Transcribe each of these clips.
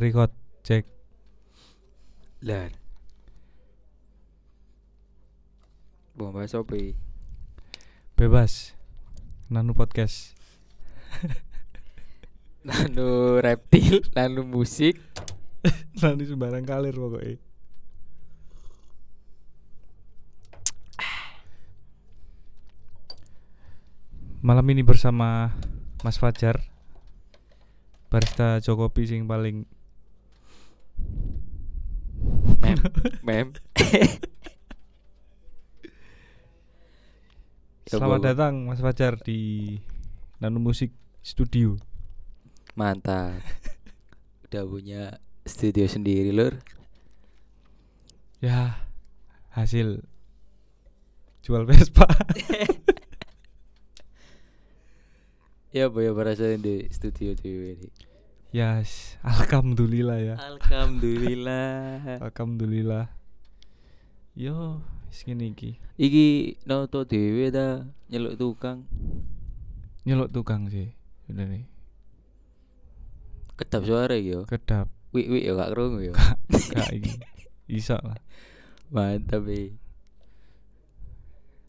Record cek bahas apa iki? bebas. Nanu podcast. Nanu reptil, nanu musik. Nanu sembarang kalir pokoknya. Malam ini bersama Mas Fajar Barista Jokopi sing paling Mem, mem. Ya, Selamat datang Mas Fajar di Nanu Musik Studio Mantap. Udah punya studio sendiri, Lur. Ya hasil jual Vespa Ya, boy, perasaan di studio dewe ini. Ya s- Alhamdulillah ya Alhamdulillah. Alhamdulillah Yo Segini iki Iki noto dewe ta nyeluk tukang Nyeluk tukang sih Udah nih kedap suara iki yo. Kedap Wik wik yo gak krungu yo. Gak iki Bisa lah Mantap iki.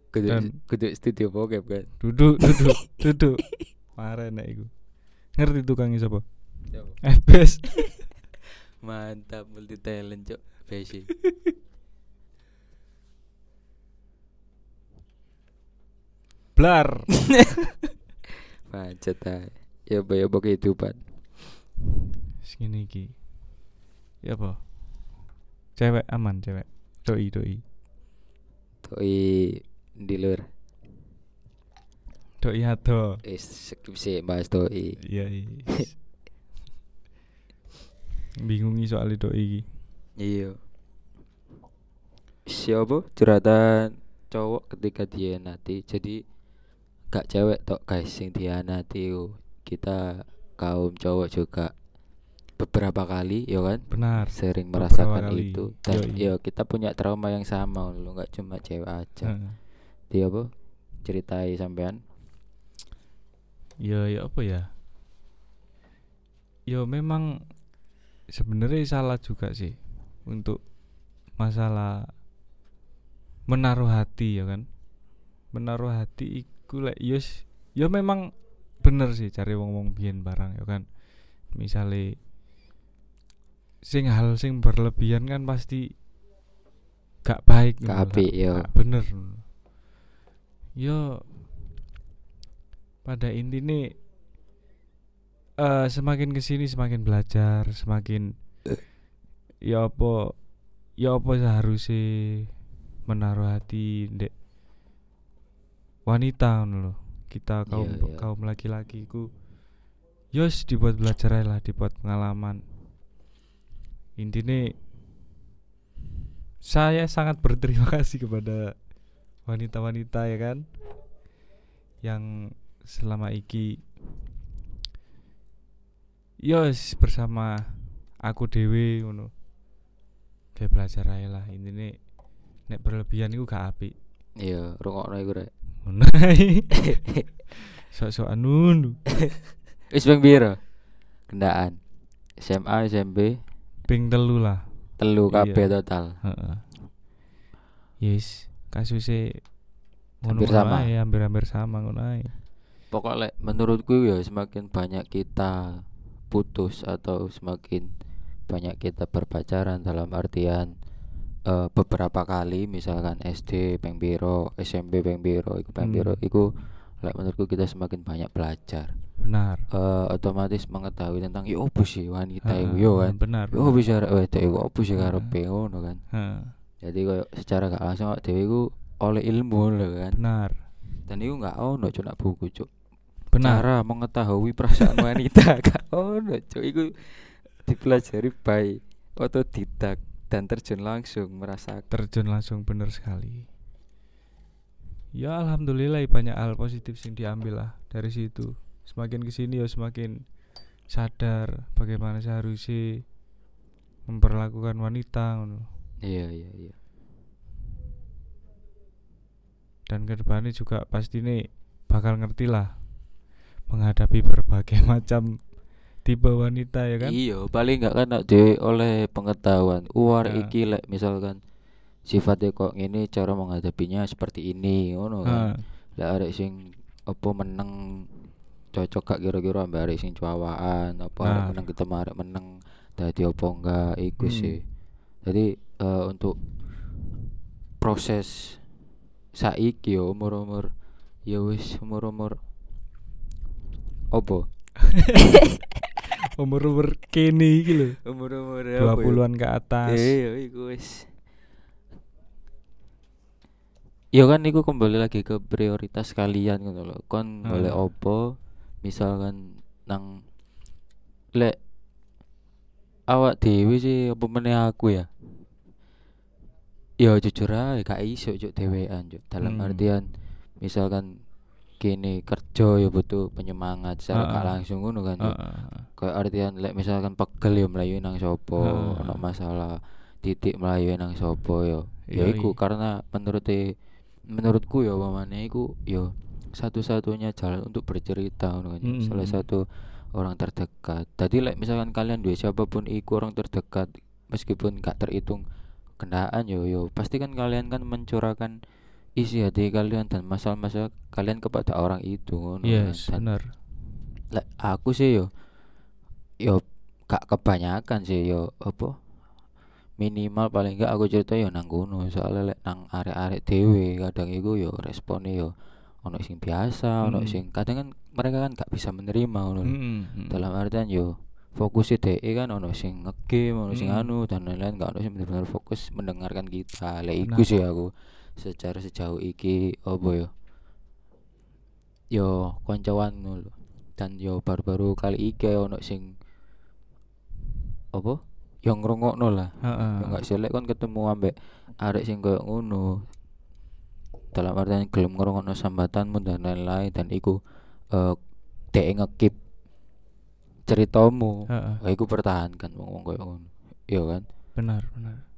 Kudu Dan- kudu studio bokep kan. Duduk Duduk Duduk Marah nek iku Ngerti tukangnya siapa? FBS Mantap multi talent cok. Besi Blar. Macet aja Ya apa ya apa kehidupan? Segini iki. Ya apa? Cewek aman cewek. Doi doi. Toi di luar. Doi ado Eh skip sih bahas toi Iya iya Bingungi soal doi iki. Iya. Siapa? Curhatan cowok ketika dia nanti Jadi gak cewek tok guys yang dia nanti Kita kaum cowok juga beberapa kali ya kan? Benar. Sering Beberapa merasakan kali. itu. Dan Yoi. ya kita punya trauma yang sama lo nggak cuma cewek aja. Heeh. dia apa? Ceritai sampean. Ya ya apa ya? Ya memang sebenarnya salah juga sih untuk masalah menaruh hati ya kan. Menaruh hati iku lek yus ya memang bener sih cari wong-wong biyen barang ya kan. Misale sing hal sing berlebihan kan pasti gak baik Gak apik, yo. gak bener yo pada intinya eh semakin ke sini semakin belajar semakin ya apa ya apa seharusnya menaruh hati ndek wanita lho kita kaum Iya, iya. kaum laki-laki ku yos dibuat belajar lah dibuat pengalaman intinya saya sangat berterima kasih kepada wanita-wanita ya kan yang selama iki yos bersama aku dewe ngono. Kayak belajar aja lah intinya nek berlebihan itu gak apik. Iya rungokno iku rek. Ngono ae. sok-sok anun wis bang biro kendaan SMA SMP ping telu lah. Telu Iya. kabeh total. Heeh. Yes kasusnya Hampir sama. ae, hampir-hampir sama ngono ae. pokok lek menurutku ya semakin banyak kita putus atau semakin banyak kita berpacaran dalam artian eh, beberapa kali misalkan SD peng biro SMP peng biro iku peng Hmm. iku lek menurutku kita semakin banyak belajar. Benar. Eh, otomatis mengetahui tentang yo opo sih wanita iku yo kan? benar yo benar. bisa arek wedok iku opo sih karepe ngono kan? Heeh, jadi koyo secara gak langsung awak dhewe iku oleh ilmu lho kan? Benar. Dan iku gak ono cuk nak buku cuk benar. cara mengetahui perasaan wanita. Gak ono cuk. Iku dipelajari by otodidak dan terjun langsung merasakan terjun langsung bener sekali. Ya alhamdulillah banyak hal positif yang diambil lah dari situ. Semakin ke sini ya semakin sadar bagaimana seharusnya memperlakukan wanita iya iya iya. Dan ke depannya juga pasti nih bakal ngerti lah menghadapi berbagai macam tipe wanita ya kan Iya, paling enggak kan nak dhewe oleh pengetahuan. War Ya. iki lek misalkan sifatnya kok ngene cara menghadapinya seperti ini ngono kan. Lek arek sing apa meneng cocok gak kira-kira ambek arek sing cuawaan apa arek Ah. meneng ketemu arek meneng dadi apa enggak iku Hmm. sih. Jadi eh, untuk proses saiki yo umur-umur ya wis umur-umur opo? umur-umur kini iki lho Umur-umur 20-an ke atas Iya, iku wis. Ya kan iku kembali lagi ke prioritas kalian gitu loh. Kon Hmm. boleh opo misalkan nang lek awak dewi sih apa meneh aku ya. Ya jujur aja gak iso juk dhewean juk. Dalam Hmm. artian misalkan kini kerja ya butuh penyemangat secara Heeh. langsung ngono kan. Heeh. kayak artian lek misalkan pegel ya melayu nang sopo Heeh. ono masalah titik melayu nang sopo yo ya Yoi. iku karena menurut menurutku ya pamane iku yo satu-satunya jalan untuk bercerita ngono kan, Mm, salah mm, mm. satu orang terdekat jadi lek misalkan kalian dua siapa pun iku orang terdekat meskipun gak terhitung kendaraan yo yo pasti kan kalian kan mencurahkan isi hati kalian dan masalah-masalah kalian kepada orang itu ngono kan. yes Dan benar aku sih yo yo gak kebanyakan sih yo apa minimal paling enggak aku cerita yo nang kono soalnya lek nang arek-arek dhewe kadang iku yo responnya yo ono sing biasa ono Mm. sing kadang kan mereka kan gak bisa menerima ngono lho. Mm-mm, mm. dalam artian yo fokusnya DE kan ono sing ngegame ono sing Mm. anu dan lain-lain gak ono sing benar-benar fokus mendengarkan kita lek iku sih aku secara sejauh iki apa yo yo koncoan lho. dan yo baru-baru kali iki ono sing apa yang ngrungokno lah Heeh. yo gak selek kon ketemu ambek arek sing koyo ngono dalam artian gelem ngrungokno sambatanmu dan lain-lain dan iku eh DE ngekip ceritamu Heeh. Iku pertahankan wong koyo ngono. Iya kan? benar benar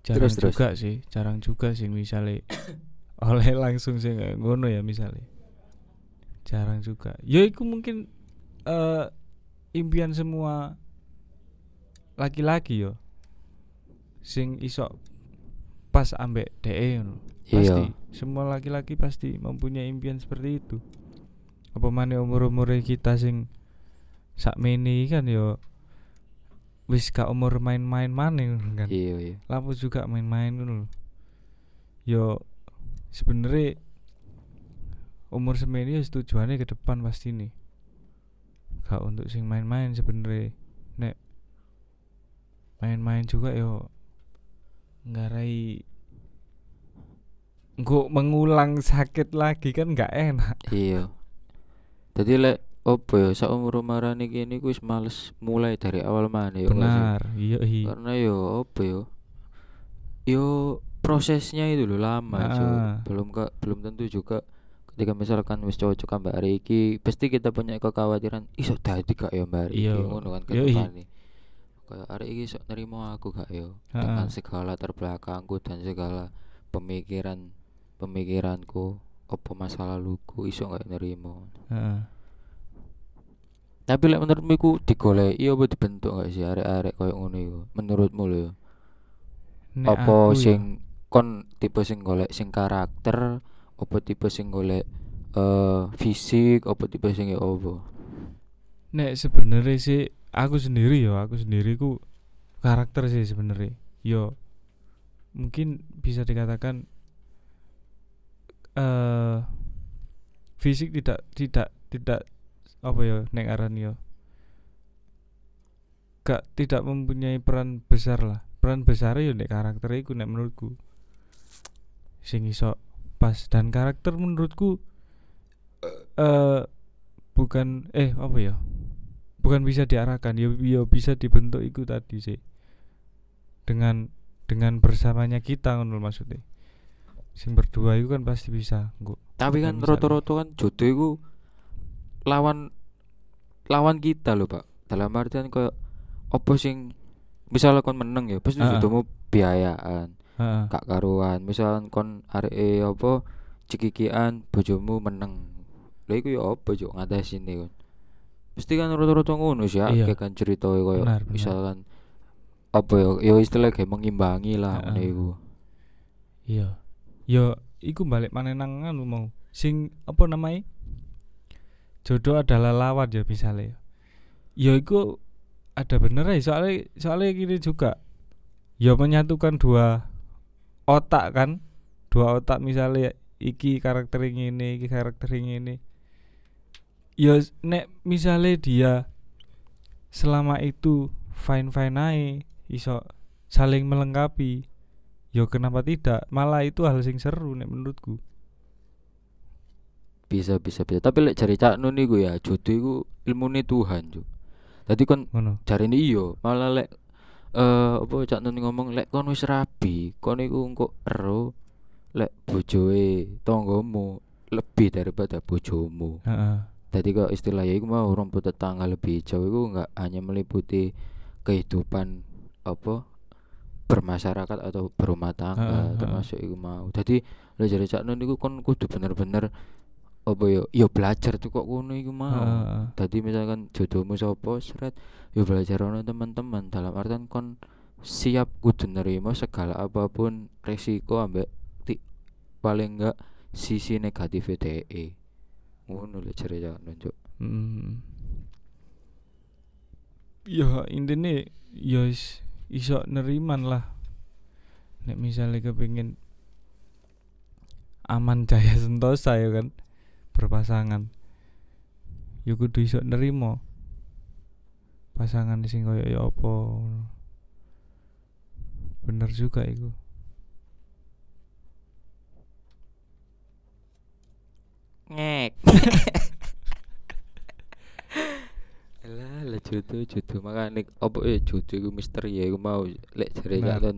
jarang Terus, terus. juga sih jarang juga sih misalnya. Oleh langsung sih nggak ngono ya misalnya. Jarang juga. Ya itu mungkin eh impian semua laki-laki yo. Sing iso pas ambek DE ngono. Pasti. Iya. semua laki-laki pasti mempunyai impian seperti itu. Apa mana umur umur kita sing sak kan yo wis gak umur main-main maning kan Iya, iya. lampu juga main-main lho. yo sebenarnya umur semeni ya tujuannya ke depan pasti nih gak untuk sing main-main sebenarnya nek main-main juga yo ngarai Nggak mengulang sakit lagi kan nggak enak Iya. Jadi lek opo ya sak umur umaran iki niku wis males mulai dari awal mana ya sih? benar iya iya Karena yo opo yo yo prosesnya itu loh lama Cuk. Ah. belum ke belum tentu juga ketika misalkan wis cocok mbak hari iki pasti kita punya kekhawatiran iso dadi gak ya mbak hari Iya. ngono kan ke Yoi. depan kayak hari iki iso nerimo aku gak yo dengan segala terbelakangku dan segala pemikiran pemikiranku apa masa laluku iso gak nerimo Heeh. Tapi lek menurutmu iku digoleki apa dibentuk gak sih? Arek-arek koyo ngono iku menurutmu lho. Apa ya, sing kon tipe sing golek sing karakter apa tipe sing golek eh fisik apa tipe sing ya apa? Nek sebenarnya sih aku sendiri yo aku sendiri ku karakter sih sebenarnya yo mungkin bisa dikatakan eh fisik tidak tidak tidak apa ya nek aran yo gak tidak mempunyai peran besar lah. Peran besar yo nek karakter iku nek menurutku. Sing iso pas. Dan karakter menurutku eh bukan eh apa ya? Bukan bisa diarahkan. Ya, ya bisa dibentuk itu tadi sih. Dengan dengan bersamanya kita ngono maksudnya. Sing berdua itu kan pasti bisa Nggo. tapi Ya, kan rata-rata kan jodoh iku lawan lawan kita loh pak dalam artian kayak apa sing misalnya kon meneng ya pasti Ah. jodohmu biayaan Heeh. gak karuan misalkan kon arek apa cekikian bojomu meneng lha iku ya apa cuk ngatasine kon mesti kan rata-rata ngono sih Iya. akeh kan cerita koyo Benar, benar. misalkan apa ya ya istilah kayak mengimbangi lah Heeh. iku Iya. Yo iku balik maneh nang anu mau. Sing apa namanya? Jodoh adalah lawan ya misalnya. Yo iku ada bener ya soalnya soalnya gini juga. Yo menyatukan dua otak kan. Dua otak misalnya iki karakter ini, iki karakter ini. Yo nek misalnya dia selama itu fine fine aja iso saling melengkapi Yo kenapa tidak? Malah itu hal sing seru nek menurutku. Bisa bisa bisa tapi lek cari cak nun iku ya jodoh iku ilmune Tuhan cuk tadi kon cari ini iyo malah lek eh apa cak nun ngomong lek kon wis rabi kon iku engko ero lek bojoe tanggamu lebih daripada bojomu Heeh. Jadi kok istilah ya iku mau rumput tetangga lebih hijau itu enggak hanya meliputi kehidupan apa bermasyarakat atau berumah tangga Heeh, heeh. termasuk iku mau. Jadi lo jadi cak nun iku kon kudu bener-bener apa yo yo belajar tuh kok ngono iku mau. Heeh. Tadi misalkan jodohmu sapa seret yo belajar ono teman-teman dalam artian kon siap kudu nerima segala apa pun resiko ambek ti, paling enggak sisi negatif DE. Ngono lho jare cak nun Cuk. Mm. Ya intine ya is, iso neriman lah. Nek misalnya kepingin aman jaya sentosa ya kan berpasangan. Ya kudu iso nerimo. Pasangan sing koyo ya apa. ngono. Bener juga iku. ngek lah lah jodoh jodoh makanya apa ya jodoh iku misteri ya iku mau lek jare. Cak Ton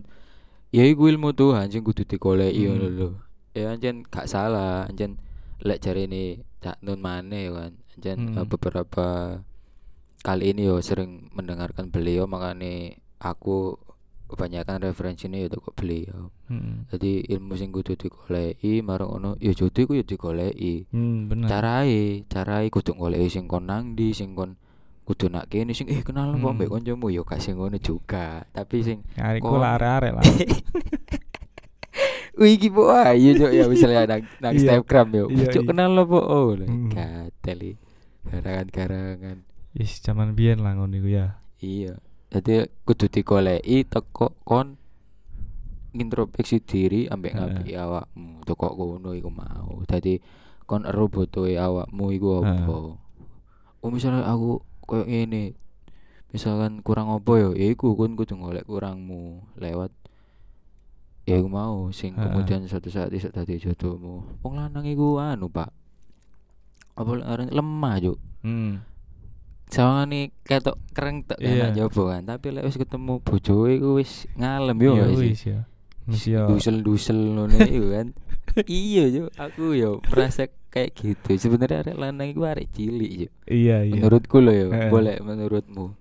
ya iku ilmu Tuhan sing kudu digoleki ngono Hmm. lho ya anjen gak salah anjen lek jare ini Cak Nun maneh ya kan anjen eh, Hmm. beberapa kali ini yo sering mendengarkan beliau makanya aku kebanyakan referensinya ya kok beliau Mm. jadi ilmu sing kudu digoleki marang ono ya jodoh iku ya digoleki Hmm, bener. carae carae kudu goleki sing kon nang ndi sing kon kudu nak kene sing eh kenal Hmm. mbek kancamu ya gak sing ngono juga tapi sing Kon- ku lah arek-arek lah. wih iki po ayo cuk. Ya misalnya nang nang Iya. Instagram yo Iya, cuk iya. kenal apa oh Hmm. gateli garangan-garangan Yes, zaman biyen lah ngono iku ya. iya. Jadi kudu digoleki teko kon introspeksi diri ambek ngapi awakmu. Teko ngono iku mau. Dadi kon ero butuhe awakmu iku apa? Oh misalnya aku koyo ngene misalkan kurang apa ya ya iku kon kudu golek kurangmu. Lewat ya iku mau sing Heeh. kemudian suatu saat iso dadi jodohmu wong lanang iku anu Pak apa lek lemah juk Hmm. sawangane ketok kereng tok Iya. enak njobo kan tapi lek wis ketemu bojoe iku wis ngalem yo Ya sih wis ya. Wis ya. dusel-dusel ngono iku kan iya yo aku yo merasa kayak gitu sebenarnya arek lanang iku arek cilik yo Iya, iya. menurutku lo yo boleh menurutmu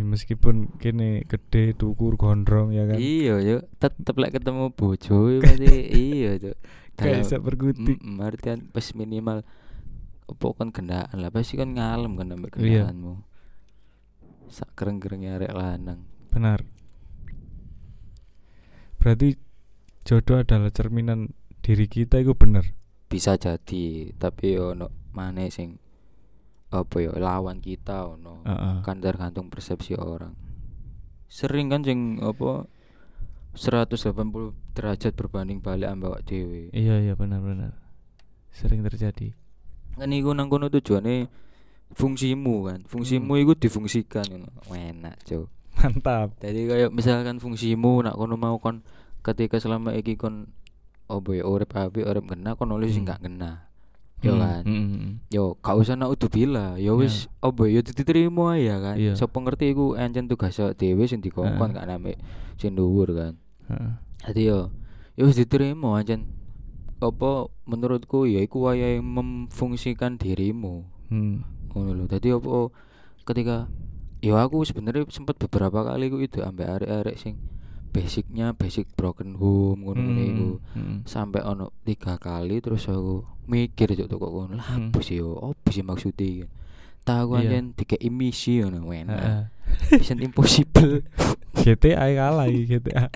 Meskipun kene gede tukur gondrong ya kan. iya yo tetep lek ketemu bojoe pasti iya yo Kayak bisa berkutik. Mm, artian pas minimal apa kan gendaan lah pasti kan ngalem kan ambek Iya. gendaanmu sak kereng-kerengnya arek lanang Benar. Berarti jodoh adalah cerminan diri kita itu bener. bisa jadi tapi yo ono maneh sing apa yo lawan kita ono Heeh. kan tergantung persepsi orang sering kan sing apa 180 derajat berbanding balik ambek awak dhewe Iya, iya benar-benar. Sering terjadi. kan iku nang kono tujuane fungsimu kan fungsimu Hmm. iku difungsikan ngono enak cuk Mantap. jadi kayak misalkan fungsimu nak kono mau kon ketika selama iki kon apa ya urip apik urip kena kon nulis Hmm. gak kena yo Hmm, kan. Hmm. yo gak usah nak udubila yo wis apa ya diterima ya kan. Iya. sapa ngerti iku encen tugas dhewe sing dikongkon gak nambah sing dhuwur kan. Heeh. Jadi yo yo wis diterima ancen apa menurutku ya iku wayahe memfungsikan dirimu. Hmm. ngono lho. Dadi apa ketika ya aku sebenarnya sempat beberapa kali ku itu ambek arek-arek sing basicnya basic broken home ngono Hmm, iku hmm. sampai ono tiga kali terus aku mikir cuk kok ngono lah Hmm. apa sih yo apa sih maksudnya kan tahu Iya. anjen dikei misi ngono men. Mission Impossible GTA kalah GTA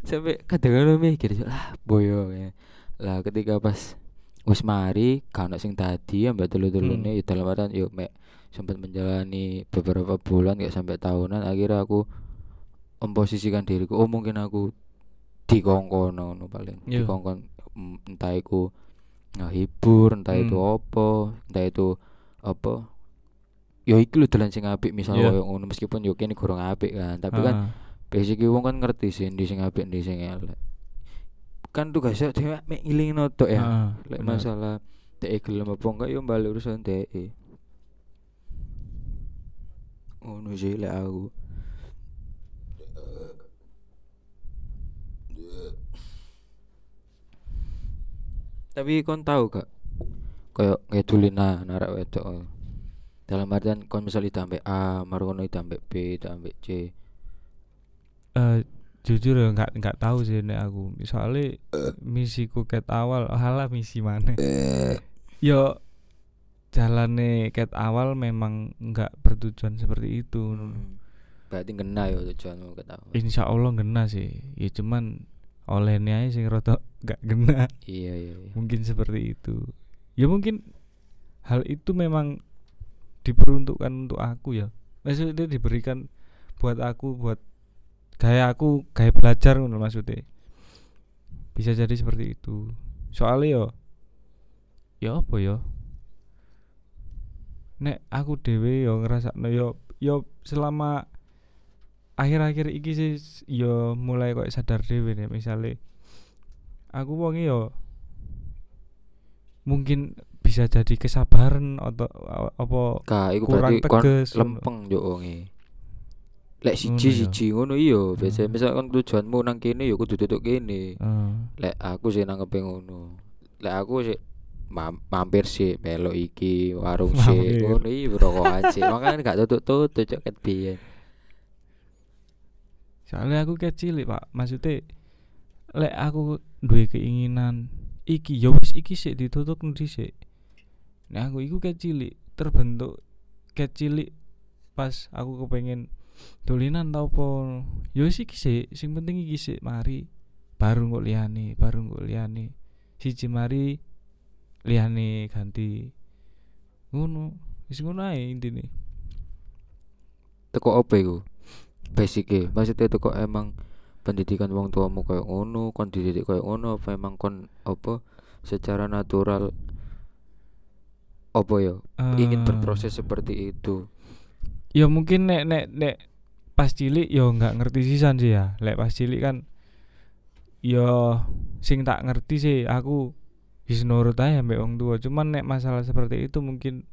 sampai kadang-kadang mikir lah boyo ya. lah ketika pas wis mari gak ono sing tadi Hmm. ya dalam artian yo mek sempat menjalani beberapa bulan gak sampai tahunan akhirnya aku memposisikan diriku oh mungkin aku dikongkon ngono paling Iya. dikongkon mm, entah iku ngehibur entah itu Hmm. apa entah itu apa yo iki lho dalan sing apik misal Iya. koyo ngono meskipun yo kene kurang apik kan tapi kan Heeh. basic wong kan ngerti sih ndi sing apik ndi sing elek kan tugasnya dhewe mek ngilingno tok ya Heeh, lek masalah DE gelem apa enggak yo balik urusan DE ngono sih lek aku tapi kon tahu gak? Koyo ngedulina narak wedok dalam artian kon misal ditambah A marono ditambah B ditambah C. Eh, jujur ya nggak nggak tahu sih nek aku. Soalnya misiku ket awal halah misi mana yo jalannya ket awal memang nggak bertujuan seperti itu Hmm. berarti kena ya tujuanmu ketawa insya Allah kena sih. Ya cuman olehnya aja sing rada nggak kena. Iya iya iya. Mungkin seperti itu. Ya mungkin hal itu memang diperuntukkan untuk aku ya. Maksudnya diberikan buat aku buat kayak aku kayak belajar ngono maksudnya. Bisa jadi seperti itu. Soalnya yo ya apa yo? Nek aku dewe yo ngerasa yo yo selama akhir-akhir iki sih yo mulai kok sadar dewe nih misalnya aku wonge yo mungkin bisa jadi kesabaran atau apa iku kurang tegas lempeng yo wonge. Lek siji ya. siji ngono iya, biasa Hmm. misalkan tujuanmu nang kene yo kudu tutuk kene. Eh, Lek aku sih nang ngono. Lek aku sih mam- mampir sih melo iki warung sih ngono iya rokokan sih. Makanya gak tutuk-tutuk cok ket biyen. Soalnya aku kecil pak. Maksudnya lek aku duwe keinginan iki ya wis iki sik ditutup nanti sik? Nah aku iku kecil terbentuk kecil pas aku kepengen dolinan tau apa ya wis iki sik sing penting iki sik mari. Baru kok liyane baru kok liyane. Siji mari liyane ganti. Ngono wis ngono ae intine. Teko apa iku? Basike, maksudnya teko emang pendidikan wong tuamu koyo ngono, kon dididik koyo ngono apa emang kon apa secara natural apa yo ingin Eh, berproses seperti itu. Ya mungkin nek nek nek pas cilik yo nggak ngerti sisan sih ya. Lek pas cilik kan yo sing tak ngerti sih aku wis nurut aja mbek wong tua. Cuman nek masalah seperti itu mungkin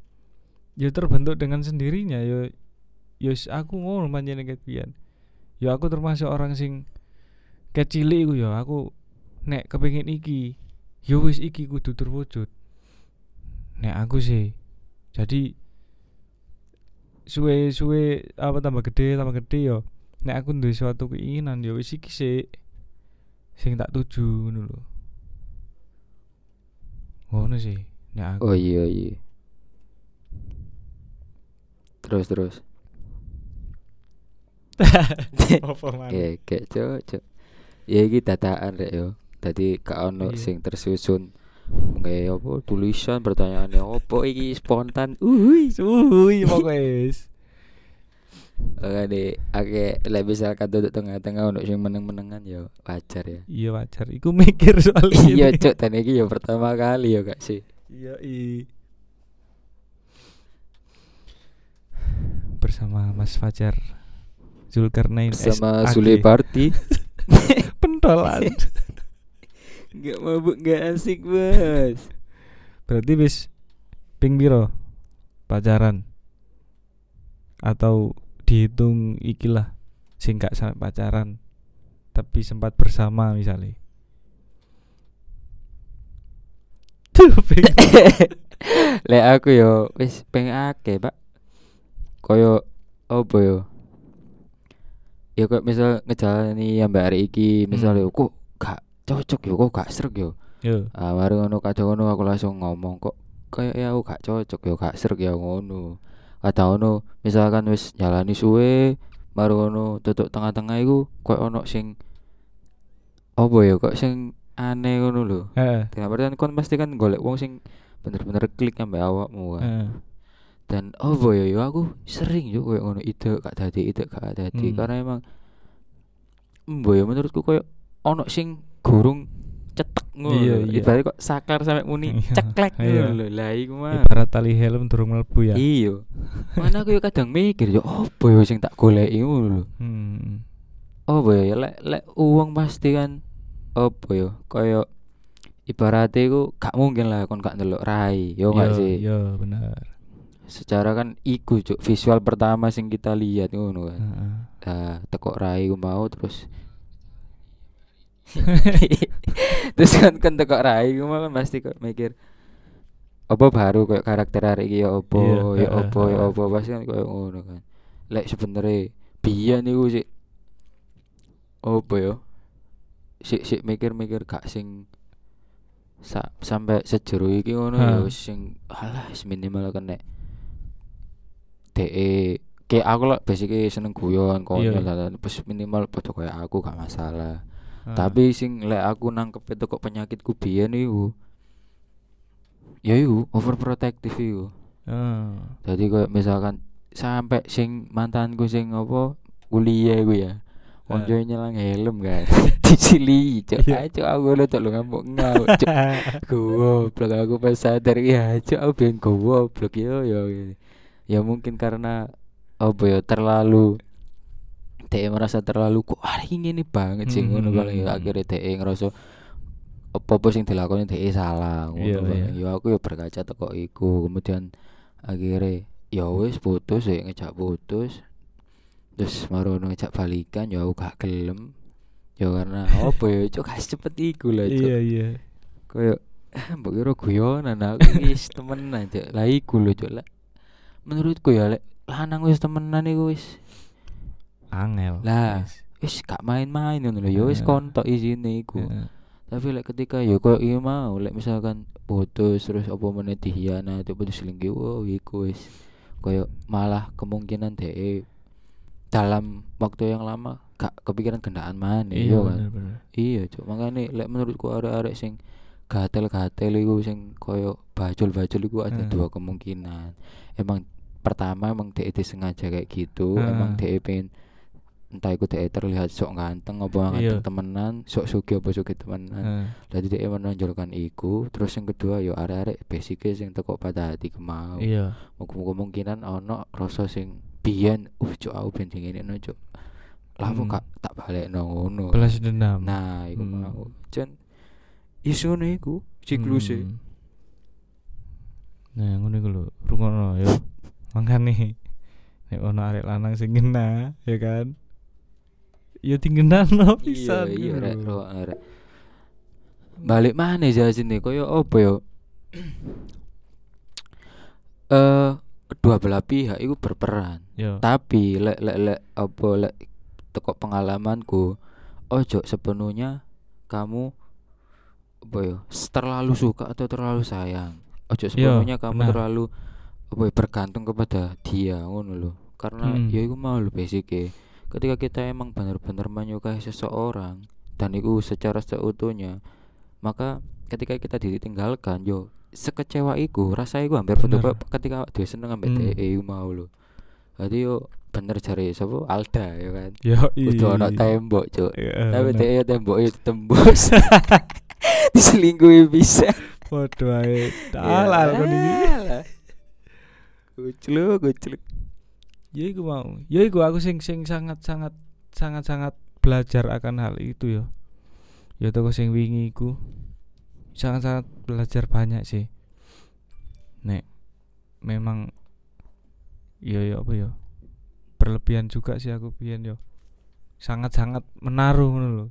yo terbentuk dengan sendirinya. Yo yo s- aku ngono panjenengan ket pian yo aku termasuk orang sing kecil iku yo aku nek kepengin iki yo wis iki kudu terwujud. Nek aku sih jadi suwe suwe apa tambah gede tambah gede yo nek aku duwe suatu keinginan yo wis iki sik. Sing tak tuju ngono lho. Ngono sih nek aku. Oh iya iya. Terus terus apa maneh kayak cok cok ya iki dataan rek yo. Tadi gak ono Iya. sing tersusun. Kayak apa? Tulisan pertanyaannya apa iki? Spontan. Uhui suwi pokoknya wis. Makanya ake lek misalkan duduk tengah-tengah untuk sing meneng-menengan ya wajar ya. iya wajar. Iku mikir soal Iya ini. cuk, dan iki ya pertama kali ya gak sih. iya i. Bersama Mas Fajar Zulkarnain Sama. Sule Party. pentolan Gak mabuk gak asik bos. berarti wis ping piro pacaran atau dihitung ikilah sing gak sampai pacaran tapi sempat bersama misalnya Tuh, ping. Lek aku yo wis peng akeh, Pak. Koyo apa yo? Ya kok misal ngejalani ambek hari iki misal Hmm. kok gak cocok yo kok gak srek yo Yo. ah mari ngono kadang ngono aku langsung ngomong kok kayak ya aku gak cocok yo gak srek ya ngono kadang ngono misalkan wis jalani suwe mari ngono tutuk tengah-tengah iku koyo ono sing apa ya kok sing aneh ngono lho Heeh. Dalam artian kon pasti kan golek wong sing bener-bener klik ambek awakmu kan. Heeh. Dan apa ya yo aku sering yo koyo ngono ide gak dadi ide gak dadi Hmm. karena emang mbo ya menurutku koyo ono sing gurung cetek ngono. Iya, iya. Ibarat kok saklar sampe muni Iya, ceklek iya. lho. Lah iku mah. Ibarat tali helm durung mlebu ya. Iya. Mana aku yo kadang mikir yo apa yo sing tak goleki ngono lho. Hmm. apa ya lek lek uang pasti kan apa ya koyo ibaratnya iku gak mungkin lah kon gak ndelok rai yo gak Yo, sih Yo, bener. Secara kan iku cuk. Visual pertama sing kita lihat ngono kan. Heeh. nah tekok rai mau terus terus kan kan tekok rai mau kan pasti kok mikir apa baru kayak karakter hari iki? Ya apa? Iya, ya apa? Ya heeh. apa? Pasti kan kayak ngono kan. Lek sebenernya biyen niku sih apa ya? Sik sik mikir-mikir gak sing sa sampai sejero iki ngono ya sing alah minimal kan nek DE kayak aku lah basically seneng guyon konyol Iya. lah terus minimal padha kayak aku gak masalah Heeh. tapi sing lek aku nangkep itu kok penyakitku biyen iku ya iku overprotective iku Heeh. jadi kayak misalkan sampai sing mantanku sing apa kuliah iku ya Ah. Konco nyelang helm kan Disili cok Iya. Ayo aku lo tak lo ngamuk ngau cok Goblok aku pas sadar Ya cok aku biar goblok yo yo Ya mungkin karena Apa ya terlalu DE merasa terlalu kok hari ini banget sih? Ngono Hmm. paling ya akhirnya DE ngerasa apa-apa sing dilakoni DE salah? Ngono paling. iya. ya aku ya berkaca teko iku. Kemudian akhirnya ya wis putus ya ngejak putus. Terus marono ngejak balikan ya aku gak gelem. Ya karena apa ya cok gak cepet iku lah cok Iya, iya. koyo "Ah, mbok kira guyonan aku wis temenan cok lah iku lho cok lah menurutku ya lek lanang wis temenan iku wis. Angel. Lah. Wis. gak main-main ngono lho ya wis kontok isine iku. Tapi lek ketika ya koyo iya mau lek misalkan putus terus apa meneh dihianati apa diselingkuhi wow iku wis koyo malah kemungkinan DE dalam waktu yang lama gak kepikiran gendaan mana Iya, iya kan? iya cuk. Makanya lek menurutku arek-arek sing gatel-gatel iku sing koyo bajul-bajul iku ada Hmm. dua kemungkinan. Emang pertama emang DE disengaja kayak gitu emang Hmm. DE pengen entah iku DE terlihat sok ganteng apa Iya. ganteng temenan sok sugi apa sugi temenan jadi DE menonjolkan iku terus yang kedua yo arek-arek basicnya sing teko pada hati kemau Iya. Mungkin kemungkinan ono rasa sing biyen uh cuk aku ben dingin no cuk lah Hmm. gak tak balik ngono Balas dendam. nah iku Hmm. mau jan isu iku siklusnya Hmm. Nah, ngono iku lho, rungono ya. Mangkane nek ono arek lanang sing ngena, ya kan? Ya tinggenano iya pisan. iya gitu rek arek balik mana ya sini koyo apa yo eh kedua belah pihak itu berperan Yo. tapi lek lek lek apa lek teko pengalamanku ojo sepenuhnya kamu apa terlalu suka atau terlalu sayang ojo sepenuhnya kamu benar. terlalu apa ya, bergantung kepada dia ngono lho karena Mm. ya iku mau lho basic ketika kita emang benar-benar menyukai seseorang dan itu secara seutuhnya maka ketika kita ditinggalkan yo sekecewa iku rasa iku hampir betul ketika dia seneng ambek Hmm. DE mau lho jadi yo bener jare sapa Alda ya kan Yo. udah ono tembok cuk Iya, tapi bener. DE temboknya tembus diselingkuhi bisa Waduh ae. Dalah kon iki. Kucluk, kucluk. Ya iku mau. Ya iku aku sing sing sangat sangat sangat sangat belajar akan hal itu ya. Ya toko sing wingi iku sangat sangat belajar banyak sih. Nek memang ya ya apa ya berlebihan juga sih aku pian yo sangat sangat menaruh ngono lho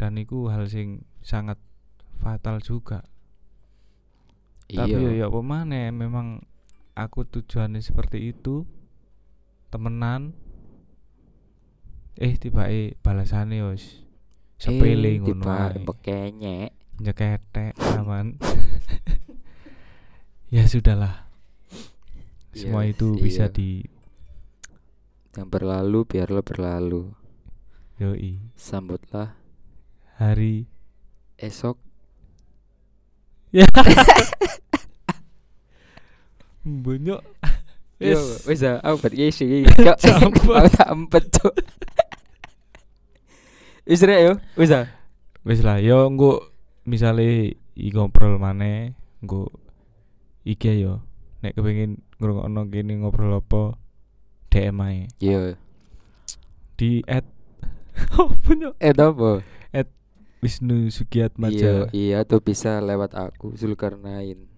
dan iku hal sing sangat fatal juga tapi ya apa maneh memang aku tujuannya seperti itu temenan eh tibake balasane wis sepele Eh, ngono tiba ae. pekenyek nyeketek aman. Ya sudahlah. Semua Iya, itu bisa iya. di yang berlalu biarlah berlalu. Yoi. Sambutlah. Hari esok. Ya Bonyok Yo, wis ah, aku buat ngisi Cok, Sampet. aku tak empet, Cok. Wis rek yo, wis ah. Wis lah yo engko misale i ngobrol maneh engko iki yo nek kepengin ngrungokno kene ngobrol apa DM ae Yo, di at oh punya eh apa? Wisnu Sugiat Iya, iya tuh bisa lewat aku Zulkarnain.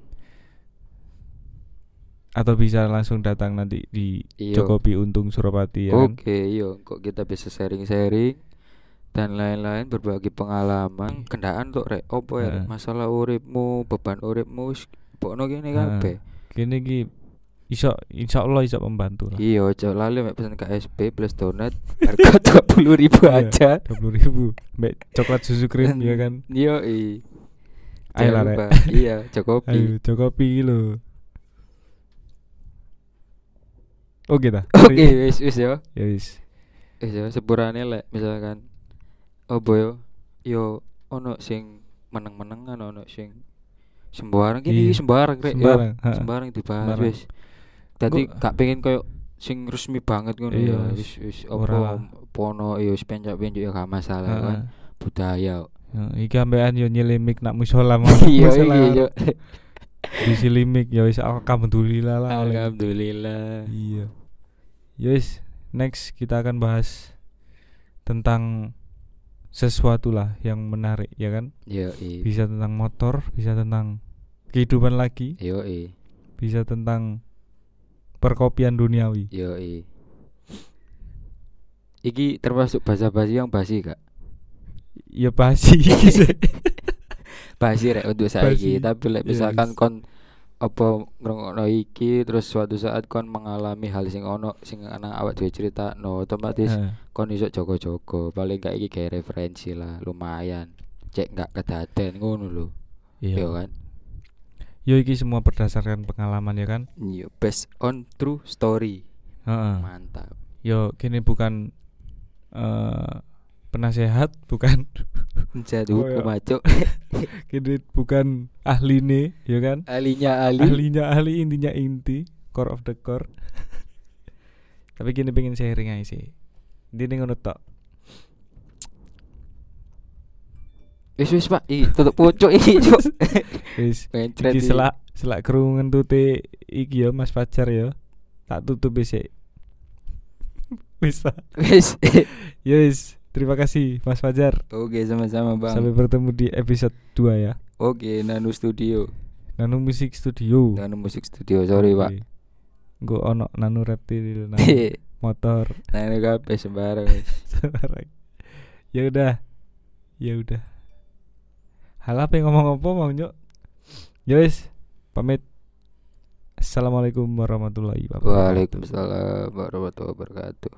Atau bisa langsung datang nanti di Iya. Jokopi Untung Suropati ya kan? Oke, yo, kok kita bisa sharing-sharing dan lain-lain berbagi pengalaman kendaan tuh rek opo ya masalah uripmu beban uripmu pokno gini Heeh. kabeh Kene iki iso insya Allah iso membantu lah iya ojo lali mek pesen KSP plus donat harga dua puluh ribu Iya. aja dua puluh ribu mbak coklat susu krim ya kan Yo i. Ayo lah. Iya, Jokopi. ayo Jokopi oke dah Oke, wis wis yo. ya wis Wis yo sepurane lek misalkan oh boyo yo ono sing meneng-menengan ono sing sembarang gini Iya, iki sembarang rek yo. sembarang, ha. Sembarang dibahas wis. Dadi gak pengen koyo sing resmi banget ngono Iya, ya. wis. Wis wis apa pono yo wis pencak-pencuk ya gak masalah kan. Budaya. Ya, iki ambekan yo nyelimik nak musola mau Iya musola iya Di limik ya wis alhamdulillah lah. Alhamdulillah. Iya. Ya wis, next kita akan bahas tentang sesuatu lah yang menarik ya kan? Yo. Bisa tentang motor, bisa tentang kehidupan lagi, Yo bisa tentang perkopian duniawi. Yo. Iki termasuk bahasa basi yang basi gak? Ya basi. basi rek untuk saiki. Tapi lek Yes. misalkan kon apa ngrungokno iki terus suatu saat kon mengalami hal sing ono sing ana awak dhewe cerita no otomatis kon iso jogo-jogo paling gak iki kayak referensi lah lumayan. Cek nggak kedaden ngono lho. Iya. yo kan? Yo iki semua berdasarkan pengalaman ya kan? yo based on true story. Heeh. mantap. Yo kini bukan eh penasehat, bukan jadi Oh, hukum iya. bukan ahli nih, ya kan? ahlinya ahli Ahlinya ahli, intinya inti, core of the core. Tapi gini pengen sharing aja sih. Ini ngono tok. wis wis pak iki tutup pucuk iki cuk Wis iki selak selak kerungan tute iki ya Mas Fajar ya. Tak tutup. Wis. ta. wis Ya wis. Terima kasih Mas Fajar. oke sama-sama bang Sampai bertemu di episode 2 ya. oke nano studio Nano Music Studio. nano musik studio sorry pak Gue ono nano reptil, nano motor. nano kabeh sembarang Sembarang. ya udah. Ya udah. Hal apa yang ngomong apa mau nyok? Ya wis. Pamit. Assalamualaikum warahmatullahi wabarakatuh. Waalaikumsalam warahmatullahi wabarakatuh